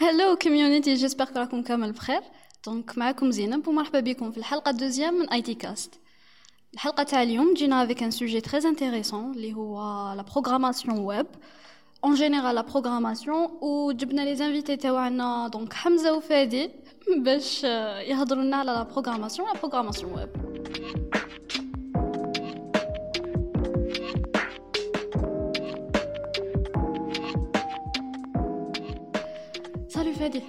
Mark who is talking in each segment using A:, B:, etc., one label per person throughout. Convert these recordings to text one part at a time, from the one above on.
A: Hello community j'espère راكم كامل بخير donc معكم زينب ومرحبا بكم في الحلقة ال deuxième من ITCast الحلقة تاع اليوم جينا avec un sujet très intéressant اللي هو la programmation web en général la programmation وجبنا les invités تاعنا donc حمزه وفادي باش يهضروا لنا على la programmation la programmation web فادي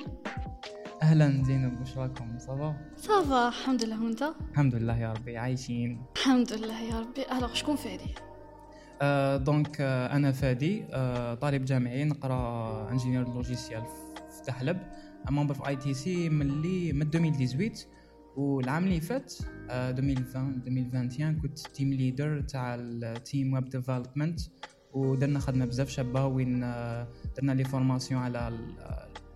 B: أهلا زينب وش راكم صافا
A: صافا الحمد لله وأنت؟
B: الحمد لله يا ربي عايشين.
A: الحمد لله يا ربي. Alors شكون فادي؟
B: آه donc آه أنا فادي آه طالب جامعي نقرأ ingénieur logiciel في تحلب membre في ITC من اللي من 2018 والعام اللي فات آه 2020 2021 كنت team leader تاع ال team web development ودرنا خدمة بزاف شابة وين آه درنا les formations على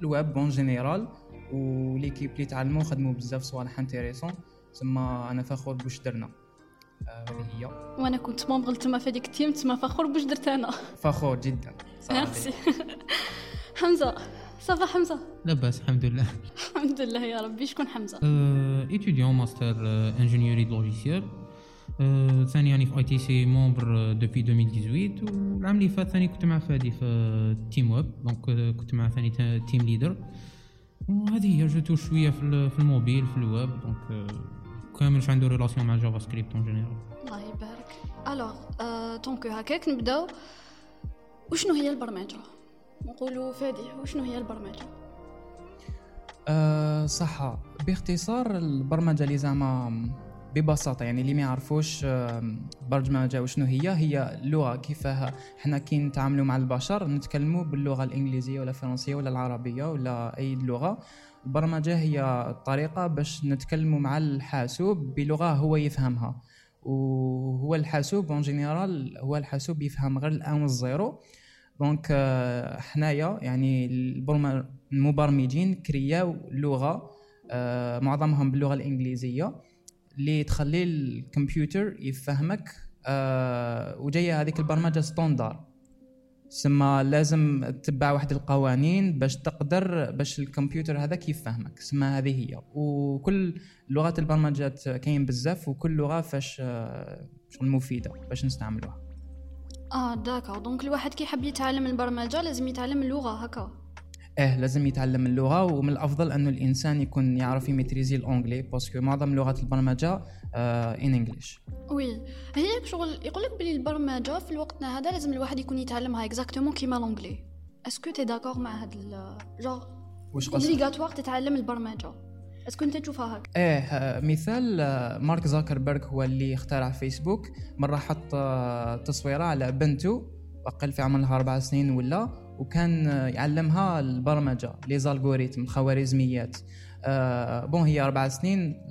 B: ال web en général و l'équipe اللي تعلموا خدموا بزاف صوالح intéressants. تما أنا فخور بوش درنا. آه، هذه هي.
A: وأنا كنت membre تما في هذيك ال team تما فخور بوش درت أنا.
B: فخور جدا.
A: ميرسي. حمزة. ça va حمزة.
C: لاباس الحمد لله.
A: الحمد لله يا ربي. شكون حمزة؟
C: étudiant master ingénierie logiciel ثاني يعني في ITC membre depuis 2018 والعام اللي فات ثاني كنت مع فادي في team web donc كنت مع ثاني team leader وهذه هي je touche شوية في ال- في الموبيل في ال web donc كامل واش عنده relation مع JavaScript en général
A: الله يبارك. Alors donc هكاك نبداو وشنو هي البرمجة؟ نقولوا فادي وشنو هي البرمجة؟
B: أه صح باختصار البرمجة اللي زعما ببساطة يعني اللي ما يعرفوش آم، برمجة وشنو هي؟ هي لغة كيفاه حنا كي نتعاملوا مع البشر نتكلموا باللغة الإنجليزية ولا الفرنسية ولا العربية ولا أي لغة. البرمجة هي الطريقة باش نتكلموا مع الحاسوب بلغة هو يفهمها. وهو الحاسوب en général هو الحاسوب يفهم غير ال un و ال zéro. donc آه، حنايا يعني المبرمجين كرياو لغة آه، معظمهم باللغة الإنجليزية. اللي تخلي الكمبيوتر يفهمك آه، وجاية هذيك البرمجة ستوندار سما لازم تتبع واحد القوانين باش تقدر باش الكمبيوتر هذاك يفهمك. سما هذه هي. وكل لغات البرمجات كاين بزاف وكل لغة فاش آه، شغل مفيدة باش نستعملوها.
A: آه داكا donc الواحد كي يحب يتعلم البرمجة لازم يتعلم اللغة هكا.
B: آه لازم يتعلم اللغة ومن الأفضل أنه الإنسان يكون يعرف ي maîtriser l'anglais parce que معظم لغات البرمجة in English
A: oui هي شغل يقول لك بلي البرمجة في الوقت هذا لازم الواحد يكون يتعلمها exactement كيما l'anglais est-ce que t'es d'accord مع هاد جوغ
B: واش
A: obligatoire تتعلم البرمجة. est-ce que انت تشوفها هكا؟
B: إيه آه، مثال آه، مارك زاكربيرغ هو اللي اخترع فيسبوك مرة حط آه، تصويرة على بنته أقل في عمرها أربع سنين ولا. وكان آه، يعلمها البرمجة les algorithmes الخوارزميات. آه، bon هي أربع سنين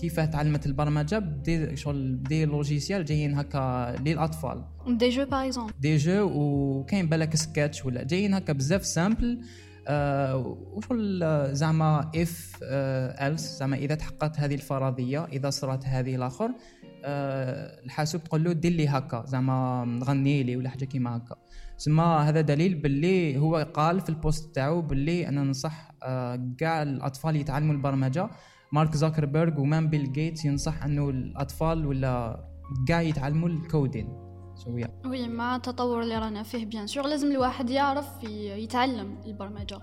B: كيف تعلمت البرمجة؟ ب des شغل ب des logiciels جايين هكا للأطفال.
A: des jeux par exemple
B: des jeux وكاين بالك Scratch ولا جايين هكا بزاف simple. آه وشغل آه، زعما if else زعما إذا تحققت هذه الفرضية إذا صرات هذه الآخر آه الحاسوب تقول له دير لي هكا زعما غني لي ولا حاجة كيما هكا. تسمى هذا دليل باللي هو قال في ال post تاعو باللي أنا ننصح آه كاع الأطفال يتعلموا البرمجة. مارك زاكربيرغ و même بيل جيتس ينصح أنه الأطفال ولا كاع يتعلموا ال coding. so so, yeah.
A: oui مع التطور اللي رانا فيه bien sûr لازم الواحد يعرف يتعلم البرمجه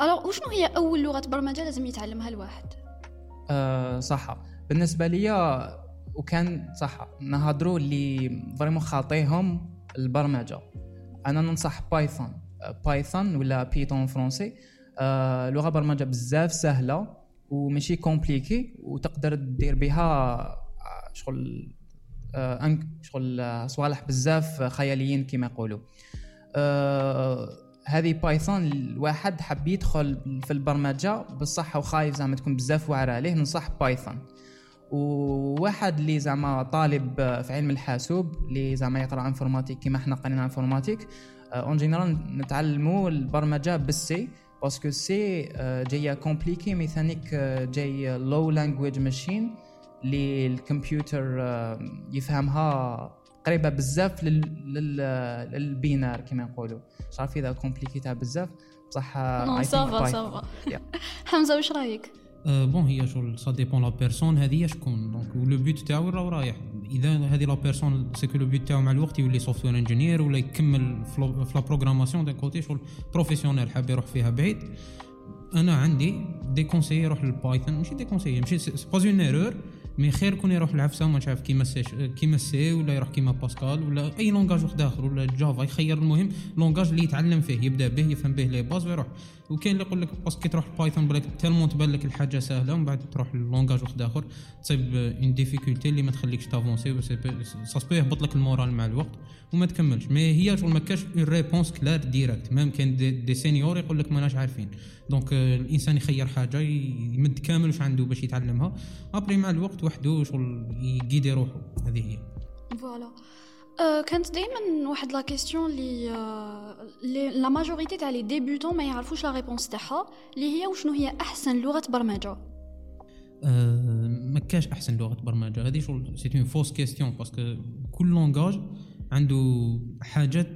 A: alors وشنو هي اول لغه برمجه لازم يتعلمها الواحد
B: أه صح بالنسبة لي وكان صح نهضروا اللي vraiment خاطيهم البرمجة. أنا ننصح Python. Python ولا Python français أه لغة برمجة بزاف سهلة وماشي compliqué وتقدر دير بها آه، شغل آه، أنك شغل آه، صوالح بزاف خياليين كما يقولوا. آه، هذه Python الواحد حب يدخل في البرمجة بصح وخايف زعما تكون بزاف واعرة عليه ننصح Python. وواحد اللي زعما طالب في علم الحاسوب اللي زعما يقرأ informatique كيما حنا قرينا informatique en général نتعلموا البرمجة بال C parce que C آه، جاية compliqué ميثانيك آه، جاي le language machine اللي الكمبيوتر آه، يفهمها قريبة بزاف لل... لل... لل binaire كما نقولوا مش عارف إذا compliqué تها بزاف بصح non ça
A: va.
B: ça
A: va
B: Yeah.
A: حمزة واش رأيك
C: bon هي شغل ça dépend la personne هذه شكون donc و le but تاعو راه رايح إذا هذه la personne est-ce que le but تاعو مع الوقت يولي software engineer ولا يكمل في la programmation d'un côté شغل professionnel حاب يروح فيها بعيد. أنا عندي déconseillé يروح لل Python ماشي déconseillé ماشي c'est pas une erreur mais خير كون يروح لعفسة ما عارف كيما C كيما C ولا يروح كيما باسكال ولا أي langage واحد آخر ولا Java يخير المهم langage اللي يتعلم فيه يبدأ به يفهم به les bases ويروح. وكاين اللي يقول لك parce que تروح Python بالك tellement تبان لك الحاجة سهلة ومن بعد تروح للونغاج واحد آخر تصيب une difficulté اللي ما تخليكش ت avancer ça se peut يهبط لك ال moral مع الوقت وما تكملش. mais هي شغل ما كاش une réponse claire directe même كاين des, des seniors يقول لك ماناش عارفين. donc آه، الإنسان يخير حاجة يمد كامل واش عنده باش يتعلمها. après مع الوقت وحده شغل ي guider روحه هذه هي.
A: voilà Euh, كانت دائما واحد la آه، اللي la majorité تاع les débutants ما يعرفوش la réponse تاعها اللي هي وشنو هي احسن لغه برمجه
C: آه، ما كاش احسن لغه برمجه هذه شغل c'est une fausse question parce que كل langage عنده حاجات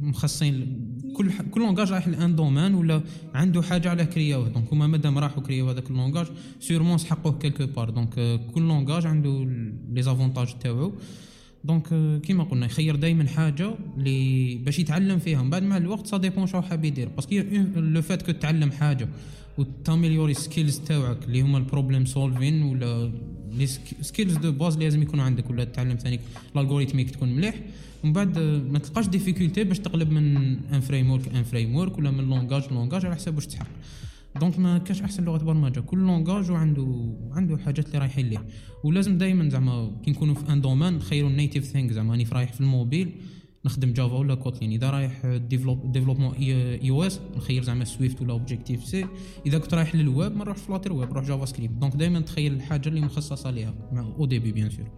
C: مخصصين كل ح- كل langage رايح ل un domaine ولا عنده حاجة على créé اوه؟ donc هما مادام راحوا créé او هذاك ال langage sûrement سحقوه quelque part donc كل langage عنده les avantages تاعو. donc آه، كيما قلنا يخير دائما حاجة اللي باش يتعلم فيها. من بعد مع الوقت ça dépend شنو حاب يدير. parce que le fait que تعلم حاجة و ت améliorer skills تاعك اللي هما ال problem solving ولا les skills de base اللي لازم يكونوا عندك ولا تتعلم ثاني. l'algorithmique تكون مليح. ومن بعد آه، ما تلقاش difficulté باش تقلب من un framework un framework ولا من langage langage على حسب واش تحب donc ما كاش أحسن لغة برمجة. كل langage وعنده عنده حاجات اللي رايحين ليه. ولازم دائما زعما كي نكونوا في un domaine نخيروا ال native thing زعما راني رايح في الموبيل نخدم Java ولا Kotlin إذا رايح développe développement iOS نخير زعما Swift ولا Objective-C إذا كنت رايح للويب ما نروحش Flutter web نروح JavaScript donc دائما تخيل الحاجة اللي مخصصة ليها au début bien sûr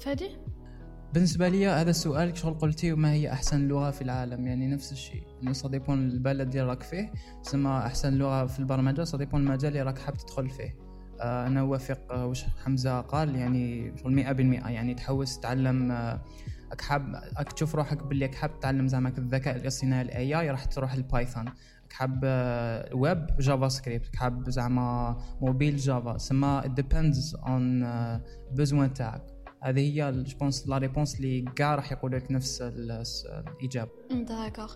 A: فادي؟
B: بالنسبة لي هذا السؤال شغل قلتي ما هي أحسن لغة في العالم؟ يعني نفس الشيء. إنه ça dépend البلد اللي راك فيه سما أحسن لغة في البرمجة ça dépend المجال اللي راك حاب تدخل فيه. آه أنا أوافق آه، وش حمزة قال يعني شغل مئة بالمئة يعني تحوس تتعلم آه، راك حاب تشوف روحك باللي حاب تتعلم زعما الذكاء الاصطناعي ال AI راح تروح ال Python راك آه، web JavaScript راك زعما mobile Java سما depends on آه، besoin تاعك. هذه هي je pense la réponse اللي كاع راح يقولوا لك نفس الإجابة.
A: D'accord.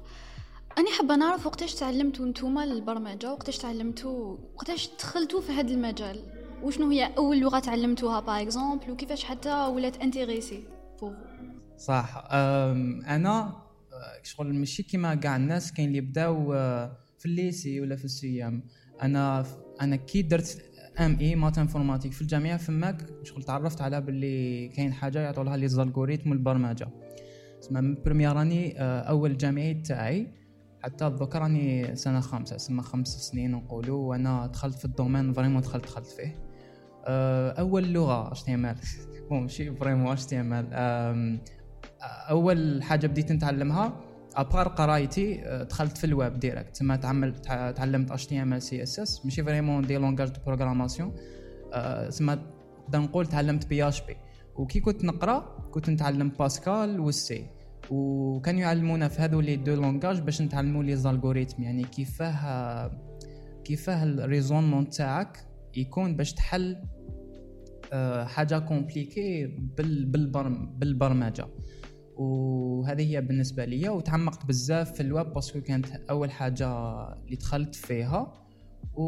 A: أنا حابة نعرف وقتاش تعلمتوا نتوما البرمجة؟ وقتاش تعلمتوا وقتاش دخلتوا في هذا المجال؟ وشنو هي أول لغة تعلمتوها par exemple وكيفاش حتى ولات intéressé pour
B: صح. أنا أه، شغل ماشي كيما كاع الناس كاين اللي بداو أه، في ال lycée ولا في ال CEM أنا أنا كي درت MI maths informatique في الجامعة فماك شغل تعرفت على باللي كاين حاجة يعيطوا لها les algorithmes البرمجة. تسمى من première année أول جامعي تاعي. حتى دوكا راني سنة خامسة سما خمس سنين نقولوا وأنا دخلت في ال domaine vraiment دخلت دخلت فيه. أه، أول لغة إل. bon ماشي vraiment إم إل. أول حاجة بديت نتعلمها à part قرايتي دخلت في الويب direct تما تعمل تع- تعلمت اتش تي ام ال سي اس اس ماشي vraiment des langages de programmation تما نقدر نقول تعلمت PHP وكي كنت نقرا كنت نتعلم Pascal وال C وكانوا يعلمونا في هذو les deux langages باش نتعلموا les algorithmes يعني كيفاه كيفاه ال raisonnement تاعك يكون باش تحل حاجة compliquée بال بالبرم بالبرمجه وهذه هي بالنسبة لي وتعمقت بزاف في الويب parce que كانت أول حاجة اللي دخلت فيها. و...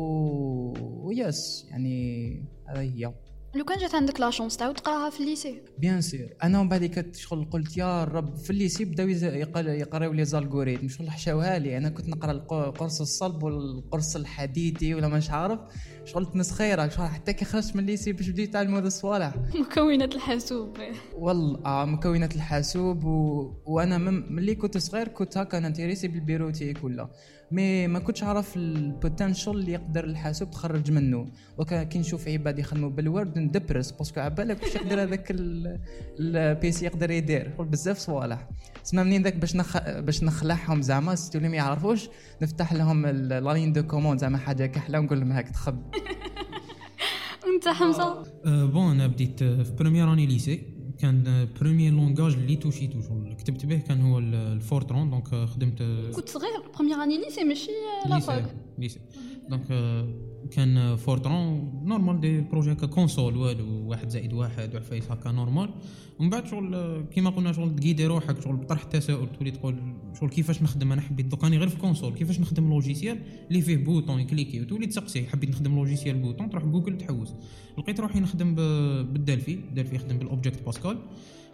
B: ويس يعني هذه هي.
A: لو كان جات عندك la chance تعاود تقراها في ال
B: lycée. bien sûr. أنا ومن بعد شغل قلت يا رب في ال lycée بداو يقراو les algorithmes شغل حشاوها لي. أنا كنت نقرأ الق- القرص الصلب والقرص الحديدي ولا مش عارف شغل تنسخيرك شغل حتى كي خرجت من ال lycée باش بديت يتعلموا هذا الصوالح.
A: مكونات الحاسوب.
B: والله آه مكونات الحاسوب و... وأنا من ملي كنت صغير كنت هكا ن intéresser بال bureautique ولا. mais ما كنتش عارف ال potentiel اللي يقدر الحاسوب تخرج منه. وكان كي نشوف عباد يخدموا بال Word ندبرس parce que عبالك واش يقدر هذاك ال- ال PC يقدر يدير. يقول بزاف صوالح. سما منين ذاك باش نخ... باش نخلعهم زعما surtout اللي ما يعرفوش نفتح لهم ال- la ligne de commande زعما حاجة كحلة ونقول لهم هاك تخب
A: انت حمزة؟
C: أه bon أنا بديت أه، في première année lycée كان premier langage اللي توشيتو شغل كتبت به كان هو ال- ال Fortran donc خدمت
A: كنت صغير première année lycée ماشي la fac
C: lycée donc آه، كان Fortran normal des projets هكا console والو واحد زائد واحد وعفايس هكا normal. ومن بعد شغل كيما قلنا شغل ت guider روحك شغل بطرح التساؤل تولي تقول شغل كيفاش نخدم؟ أنا حبيت دوك راني غير في console كيفاش نخدم logiciel اللي فيه bouton ي cliquer وتولي تسقسي حبيت نخدم logiciel bouton تروح جوجل تحوس. لقيت روحي نخدم ب- بال Delphi Delphi يخدم بال Object Pascal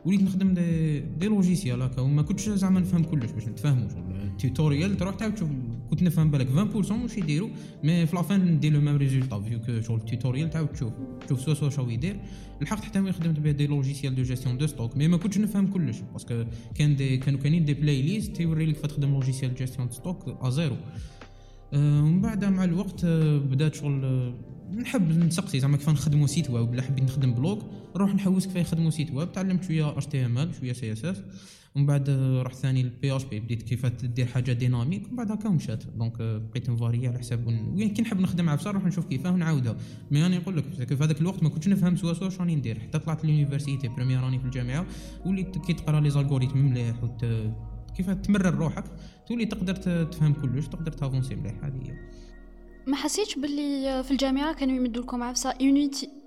C: وليت نخدم des, des logiciels هكا وما كنتش زعما نفهم كلش باش نتفاهموا. شغل ال tutoriel تروح تعاود تشوف كنت نفهم بالك 20% واش يديروا mais في la fin ندير le même résultat vu que شغل ال tutoriel تعاود تشوف تشوف سوا سوا شو يدير. لحقت حتى وين خدمت به des logiciels de gestion de stock mais ما كنتش نفهم كلش parce que كان des كانوا كاينين des playlists يوري لك فتخدم logiciel gestion de stock à zéro ومن بعد مع الوقت آه، بدات شغل آه، نحب نسقسي. زعما كيف نخدموا site web ولا حبيت نخدم blog نروح نحوس كيف نخدموا site web تعلمت شوية HTML شوية CSS ومن بعد آه، رحت ثاني لل PHP بديت كيف دير حاجة dynamique ومن بعد هكا مشات donc آه، بقيت ن varier على حساب وين كي نحب نخدم عفسه نروح نشوف كيفاه ونعاودها mais أنا نقول لك في هذاك الوقت ما كنتش نفهم سوا سوا شراني ندير حتى طلعت l'université première année في الجامعة وليت كي تقرا les algorithmes مليح وت... كيف روحك. تولي تقدر تفهم كلش تقدر ت avancer مليح هذه هي.
A: ما حسيتش باللي في الجامعة كانوا يمدوا لكم عفسه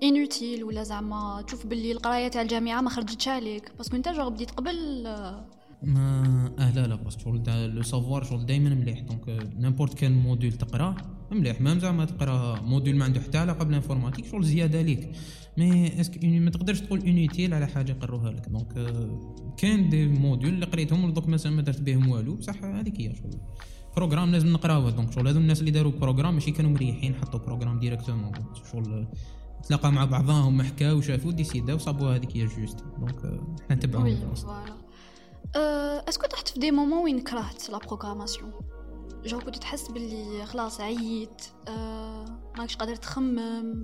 A: inutile ولا زعما تشوف باللي القراية تاع الجامعة ما خرجتش عليك؟ parce que انت déjà بديت قبل آه،
C: ما آه لا لا بس شغل دا- le savoir شغل دائما مليح. donc n'importe quel module تقراه مليح. même زعما تقرا module ما عنده حتى علاقة بال informatique شغل زيادة ليك. mais est-ce que ما تقدرش تقول inutile على حاجة قروها لك. donc آه، كان des modules اللي قريتهم دوك مثلا ما درت بهم والو. بصح هذيك هي شغل. programme لازم نقراوه. donc شغل هذو الناس اللي داروا programme ماشي كانوا مريحين حطوا بروغرام directement. شغل تلاقى مع بعضهم حكاو وشافوا ديسيداو صابوا هذيك هي juste. donc آه، حنا نتبعوهم
A: est-ce que طحت في des moments وين كرهت la programmation جو كنت تحس باللي خلاص عييت ماكش قادر تخمم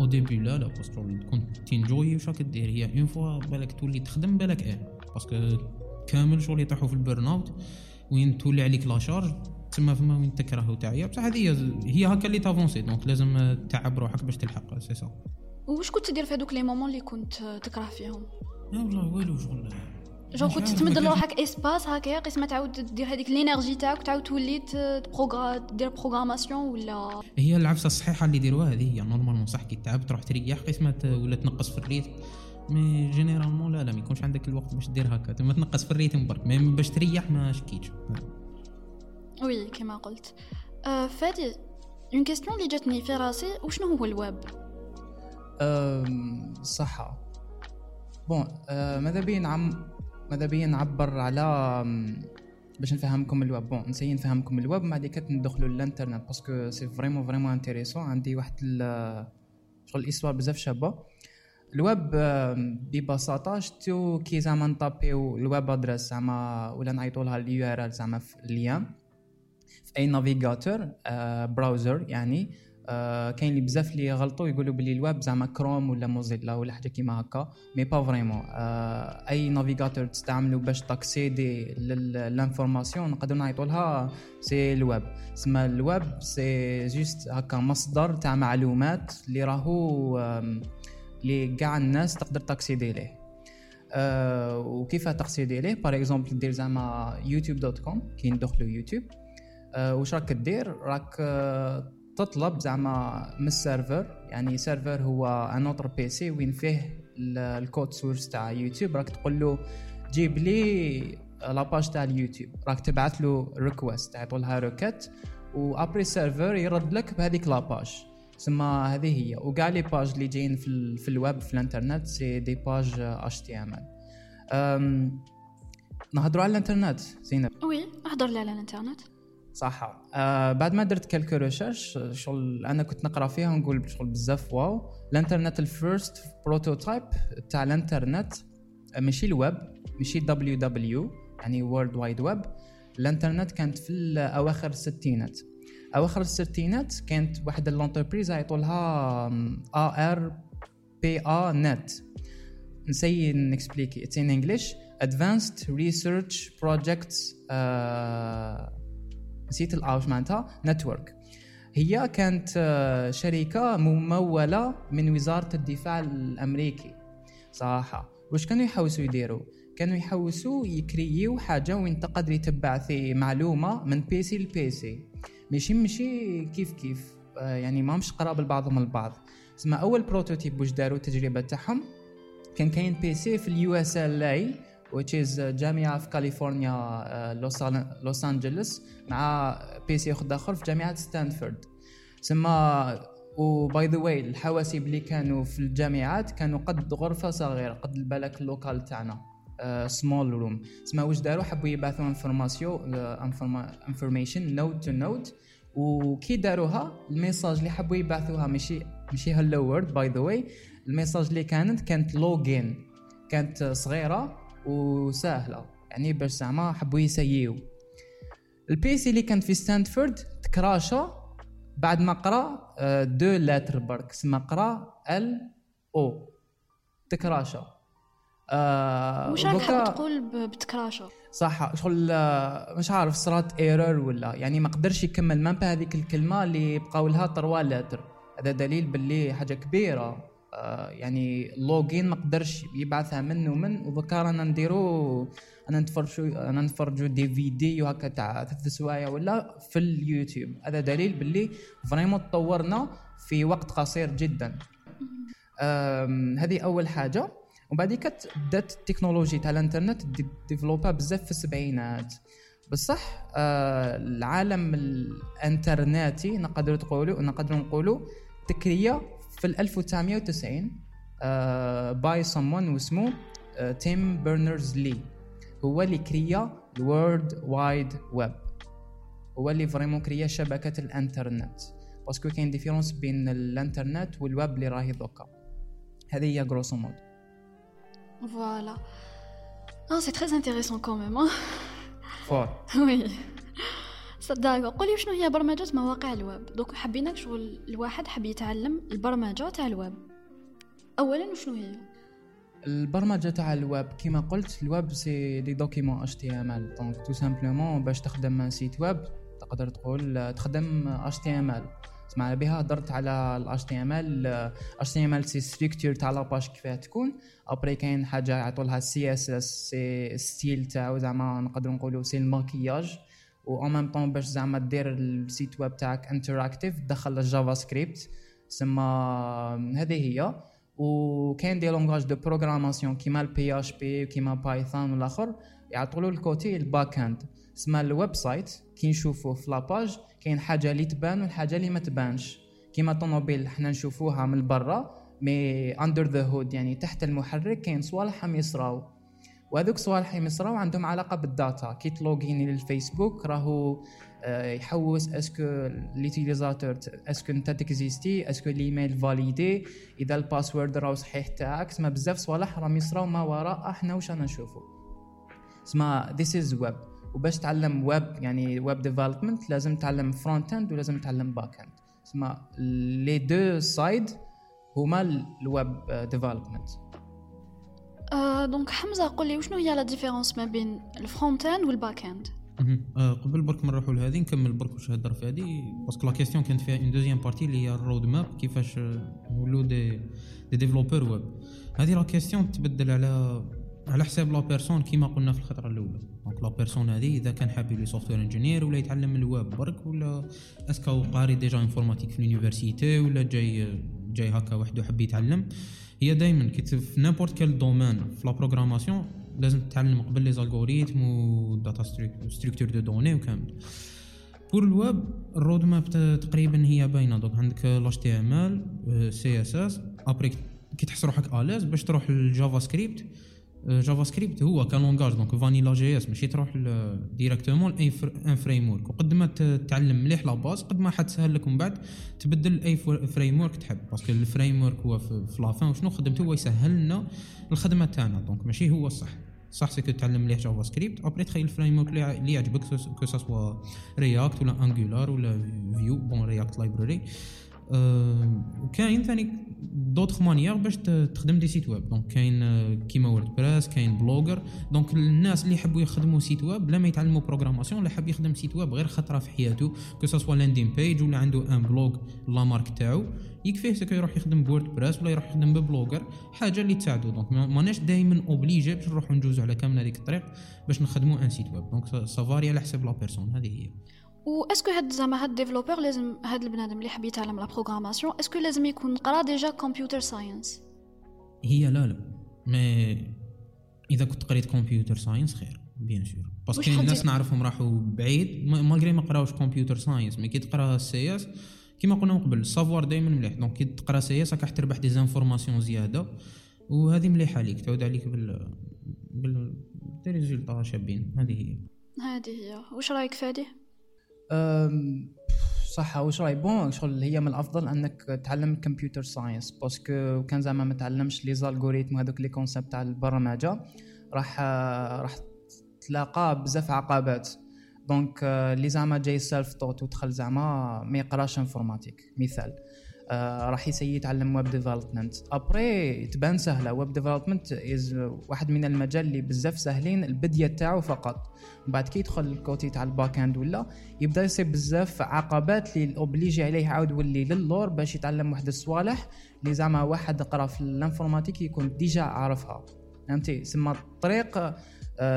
C: au début لا لا parce que كنت ت enjoy واش راك دير هي une fois بالك تولي تخدم بالك إيه parce que كامل شغل يطيحوا في ال burn out وين تولي عليك la charge تسمى فما وين تكره وتعيا بصح هذه هي هي هكا اللي ت avancer donc لازم تعب روحك باش تلحق سي سا
A: واش كنت تدير في هذوك les moments اللي كنت تكره فيهم؟
C: لا والله والو شغل.
A: جو
C: مش
A: كنت تمد
C: ما
A: لروحك espace هكايا قسمة تعاود دير هذيك ال énergie تاعك وتعاود تولي دير programmation ولا؟
C: هي العفسة الصحيحة اللي يديروها هذه هي normalement صح كي تعب تروح تريح قسمة ولا تنقص في ال rythme. mais généralement لا لا ما يكونش عندك الوقت باش دير هكا. تما تنقص في ال rythme برك mais باش تريح ما شكيتش.
A: oui كما قلت. أه فادي une question اللي جاتني في راسي وشنو هو الويب؟
B: أم، صحة. bon أه، ماذا بيا نعم ماذا بيا نعبر على باش نفهمكم الويب؟ bon ن essayer نفهمكم الويب مع ديك ندخلوا للانترنت parce que c'est vraiment vraiment intéressant. عندي واحد شغل ال histoire بزاف شابة. الويب ببساطة شتو كي زعما نطابيو ال web adresse زعما ولا نعيطوا لها ال URL زعما في ال ligne في أي navigateur آه browser يعني آه كاين اللي بزاف اللي يغلطوا يقولوا باللي الويب زعما كروم ولا موزيلا ولا حاجة كيما هكا mais pas vraiment أي navigateur تستعملوا باش ت accéder لل information نقدروا نعيطوا لها c'est الويب سما الويب c'est juste هكا مصدر تاع معلومات اللي راهو اللي كاع الناس تقدر ت accéder ليه. آه وكيف ت accéder ليه؟ par exemple دير زعما يوتيوب dot com كي ندخلوا يوتيوب. آه واش راك دير؟ راك آه تطلب زعما من ال server يعني server هو un autre PC وين فيه ال- ال code source تاع يوتيوب. راك تقول له جيب لي la page تاع اليوتيوب. راك تبعث له request تعيطوا لها و après ال server يرد لك بهذيك la page سما هذه هي. وكاع les pages اللي جايين في, في الويب في الانترنت c'est des pages HTML. نهضروا على الانترنت زينب.
A: oui لي على الانترنت.
B: صح. آه بعد ما درت quelques recherches شغل أنا كنت نقرأ فيها ونقول شغل بزاف wow. الإنترنت ال first prototype تاع الإنترنت آه، ماشي الويب ماشي WW يعني world wide web الإنترنت كانت في اواخر الستينات. أواخر الستينات كانت واحد ال entreprise عيطوا لها ARPANET ن essayer ن expliquer it's in English Advanced Research Projects نسيت الاوش معناتها network هي كانت آه، شركة ممولة من وزارة الدفاع الأمريكي. صح واش كانوا يحوسوا يديروا؟ كانوا يحوسوا يكرييو حاجة وين تقدر تبعث معلومة من PC ل PC ماشي ماشي كيف كيف. آه يعني ما مش قراب لبعضهم البعض. تسمى أول prototype واش داروا التجربة تاعهم؟ كان كاين PC في ال UCLA which is جامعة في كاليفورنيا لوس لوس انجلوس مع PC اخر اخر في جامعة ستانفورد سما و by the way الحواسيب اللي كانوا في الجامعات كانوا قد غرفة صغيرة قد البلك ال local تاعنا small room سما واش داروا؟ حبوا يبعثوا information information node to node وكي داروها ال message اللي حبوا يبعثوها ماشي ماشي hello world by the way ال message اللي كانت كانت login كانت صغيرة. وسهلة. يعني باش زعما حبوا يسيو ال PC اللي كان في ستانفورد تكراشا بعد ما قرا deux lettres برك سما قرا L O. تكراشا.
A: آه وش راك حاب تقول بتكراشا؟
B: صح شغل آه، مش عارف صرات error ولا. يعني ما قدرش يكمل ما هذيك الكلمة اللي بقاو لها trois lettres. هذا دليل باللي حاجة كبيرة. آه يعني login ما قدرش يبعثها من ومن. وذكر أنا نديرو أنا نتفرجوا أنا نتفرجوا des vidéos هكا تاع ثلاث سوايع ولا في اليوتيوب. هذا دليل باللي vraiment تطورنا في وقت قصير جدا. هذه أول حاجة. وبعد بدأت التكنولوجيا تاع الإنترنت développer بزاف في السبعينات. بصح آه العالم الإنترنتي نقدر تقولوا نقدر نقولوا تكرية في 1990 آه by someone واسمه تيم بيرنرز لي هو اللي كريا ال world wide web هو اللي vraiment كريا شبكة الإنترنت parce que كاين différence بين الإنترنت والويب اللي راهي دوكا هذه هي grosso modo
A: Voilà. Non, c'est très intéressant quand même. Hein
B: Fort.
A: oui. صدق. قولي شنو هي برمجة مواقع الويب؟ دوك حبيناك شغل الواحد حب يتعلم البرمجة تاع الويب. أولا وشنو هي؟
B: البرمجة تاع الويب كيما قلت الويب c'est des documents HTML. donc tout simplement باش تخدم site web تقدر تقول تخدم HTML. تسمع بها هضرت على ال HTML HTML c'est structure تاع la page كيفاه تكون. après كاين حاجة يعطوا لها CSS c'est style تاعو زعما نقدروا نقولوا c'est الماكياج و en même temps باش زعما دير ال site web تاعك interactif دخل ال JavaScript سما هذه هي. وكاين des langages de programmation كيما ال PHP كيما Python والاخر يعطوا له ال côté ال back end. سما ال website كي نشوفوه في la page كاين حاجة اللي تبان والحاجة اللي ما تبانش. كيما طوموبيل حنا نشوفوها من برا mais under the hood يعني تحت المحرك كاين صوالح هم يصراو. وهذوك صوالح يصراو عندهم علاقة بال data. كي تلوغيني للفيسبوك راهو آه، يحوس اسكو ليتيليزاتور اسكو انت تكزيستي اسكو الإيميل فاليدي. إذا ال password راهو صحيح تاعك سما بزاف صوالح راهم يصراو ما وراء أحنا واش أنا نشوفو؟ سما this is web وباش تعلم ويب يعني web development لازم تعلم front end ولازم تعلم back end تسمى les deux side هما الويب ديفلوبمنت
A: دونك حمزه قول لي وشنو هي la différence ما بين ال front end وال back end
C: قبل برك ما نروحوا لهذه نكمل برك واش هضر في هذه parce que la question كانت فيها en deuxième partie اللي هي ال roadmap كيفاش نولوا des des développeurs web هذه la question تبدل على على حساب la personne كيما قلنا في الخطرة الأولى. donc la personne هذه إذا كان حاب يولي software engineer ولا يتعلم الويب برك ولا est-ce que قاري déjà informatique في ال université ولا جاي جاي هكا وحده حاب يتعلم. هي دائما كي في n'importe quel domaine في la programmation لازم تتعلم قبل les algorithmes و data structure de données وكامل pour ال web ال roadmap تقريبا هي باينة. donc عندك لاش تي ام ال سي اس اس après كي تحس روحك à l'aise باش تروح لل JavaScript. JavaScript هو ك langage donc vanilla JS ماشي تروح directement un framework وقد ما تتعلم مليح la base قد ما حتسهل لك من بعد تبدل أي framework تحب. parce que ال framework هو في la fin وشنو خدمته؟ هو يسهل لنا الخدمه تاعنا. donc ماشي هو الصح. صح c'est que تعلم مليح JavaScript après تخيل ال framework اللي يعجبك que ce soit React ولا Angular ولا Vue bon React library وكاين ثاني d'autres manières باش تخدم des sites web. donc كاين آه، كيما WordPress كاين Blogger donc الناس اللي يحبوا يخدموا site web بلا ما يتعلموا programmation ولا حاب يخدم site web غير خطرة في حياته que ce soit landing page ولا عنده un blog la marque تاعو. يكفيه est-ce que يروح يخدم ب WordPress ولا يروح يخدم ب Blogger حاجة اللي تساعدو donc ما- ماناش دائما obligés باش نروحوا ندوزو على كامل هذيك الطريق باش نخدموا un site web donc ça varie على حسب la personne هذه هي.
A: و est-ce que هاد زعما هاد developer لازم هاد البنادم اللي حاب يتعلم la programmation est-ce que لازم يكون قرا déjà computer science
C: هي لا لا ما إذا كنت قريت computer science خير bien
A: sûr
C: parce
A: que
C: الناس نعرفهم راحوا بعيد ما- malgré ما قراوش computer science mais كي تقرا CS كيما قلنا من قبل ال savoir دائما مليح. donc كي تقرا CS راك تربح des informations زيادة. وهذه مليحة ليك تعود عليك بال بال des résultats شابين. هذه هي.
A: هذه هي. واش رأيك فادي؟
B: صح واش راي bon شغل هي من الأفضل أنك تعلم ال computer science parce que كان زعما ما تعلمش les algorithmes هذوك les concepts تاع البرمجة راح راح تلاقى بزاف عقبات. donc آه، اللي زعما جاي self-taught ودخل زعما ما يقراش informatique مثال. آه، راح يسيي يتعلم web development après تبان سهلة. web development is واحد من المجال اللي بزاف ساهلين ال début تاعو فقط. بعد كي يدخل ال côté تاع ال back end ولا يبدأ يصيب بزاف عقبات اللي obligé عليه عاود يولي للور باش يتعلم واحد الصوالح اللي زعما واحد قرا في ال informatique يكون déjà عارفها. فهمتي؟ سما الطريق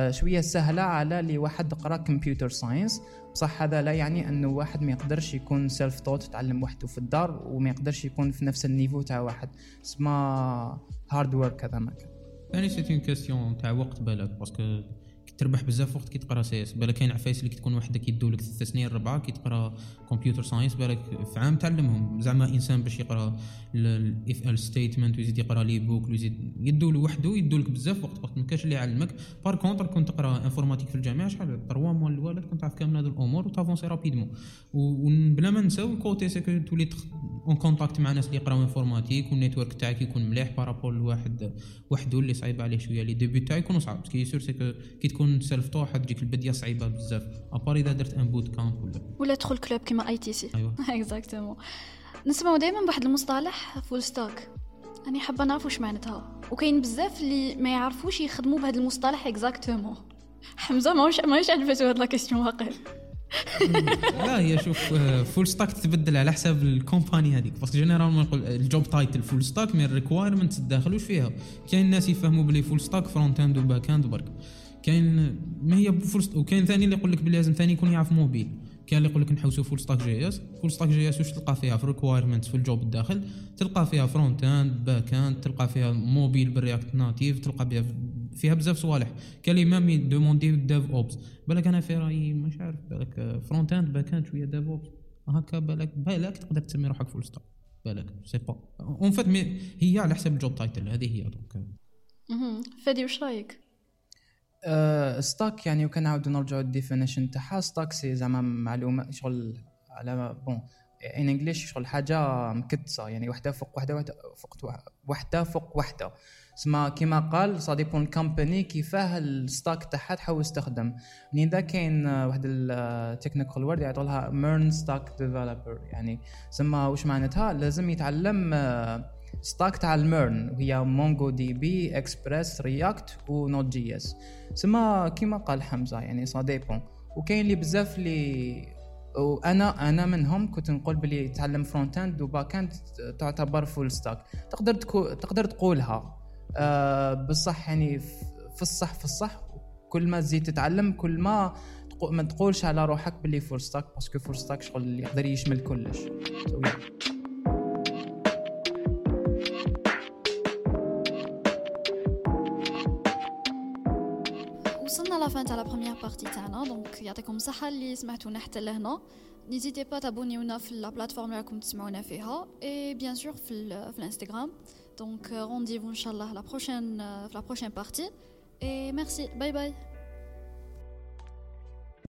B: شوية سهلة على اللي واحد قرأ computer science بصح هذا لا يعني أنه واحد ما يقدرش يكون self-taught يتعلم وحده في الدار وما يقدرش يكون في نفس ال niveau تاع واحد. سما hard work هذا ما كان
C: ثاني c'est question تاع وقت بالك parce que تربح بزاف وقت كي تقرا CS. بالك كاين عفايس اللي تكون وحدك يدولك ثلاث سنين ربعة كي تقرا computer science. بالك في عام تعلمهم. زعما إنسان باش يقرأ ال if else statement ويزيد يقرأ les boucles ويزيد يدولو وحده يدولك بزاف وقت. وقت ما كاش اللي يعلمك. par contre كنت تقرأ informatique في الجامعة شحال؟ 3 mois الوالد كنت تعرف كامل هذه الأمور و t'avances rapidement وبلا ما نساو ال côté c'est que تولي en contact مع ناس اللي يقراو informatique وال network تاعك يكون مليح par rapport ل لواحد وحده اللي صعيب عليه شوية. les débuts تاعو يكونوا صعاب parce que surtout كي تكون self-taught حتجيك ال début صعيبة بزاف. à part إذا درت un bootcamp ولا.
A: ولا تدخل club كيما ETC
C: ايوا
A: exactement نسمعوا دائما بواحد المصطلح full stack أنا حابة نعرف واش معناتها. وكاين بزاف اللي ما يعرفوش يخدموا بهذا المصطلح exactement حمزة ماهوش ماهوش عجبته هاد la question واقيلا.
C: لا هي شوف full stack تتبدل على حساب ال company هذيك. parce que généralement نقول ال job title full stack mais ال requirement تدخلوش فيها؟ كاين ناس يفهموا بلي full stack front end و back end برك كاين ما هي full وكاين ثاني اللي يقول لك بلي لازم ثاني يكون يعرف موبيل. كاين اللي يقول لك نحوسوا full stack JS full stack JS واش تلقى فيها في ال requirement في ال job الداخل؟ تلقى فيها front end back end تلقى فيها mobile بال React Native تلقى بها فيها بزاف صوالح. كاين اللي même يدوموندي DevOps. بالك أنا في رايي مش عارف بالك front end back end شوية DevOps. هكا بالك بالك تقدر تسمي روحك full stack بالك c'est pas en fait هي على حسب ال job title هذه هي
A: donc. فادي واش
B: رأيك؟ stack يعني وكان نعاودو نرجعو ال definition تاعها. stack c'est زعما معلومة شغل على bon in English شغل حاجة مكدسة يعني وحدة فوق وحدة وحدة فوق وحدة فوق وحدة. سما كيما قال ça dépend ال company كيفاه ال stack تاعها تحوس تخدم لذا كاين آه، واحد ال technical word يعطوا لها MERN stack developer يعني سما واش معناتها؟ لازم يتعلم آه، stack تاع ال MERN وهي MongoDB Express React و Node.js سما كيما قال حمزة يعني ça dépend وكاين اللي بزاف اللي وأنا أنا منهم كنت نقول بلي تعلم front end و back end تعتبر full stack تقدر تقدر تقولها. آه بصح يعني في الصح في الصح. كل ما تزيد تتعلم كل ما ما تقولش على روحك بلي full stack parce que full stack شغل يقدر يشمل كلش. So, yeah.
A: وصلنا لافان تاع لا بروميير بارتي تاعنا donc يعطيكم الصحه اللي سمعتونا حتى لهنا n'hésitez pas تابونيونا في la plateforme اللي راكم تسمعونا فيها et bien sûr في ال في ال Instagram donc rendez-vous ان شاء الله la prochaine في la prochaine partie et merci bye bye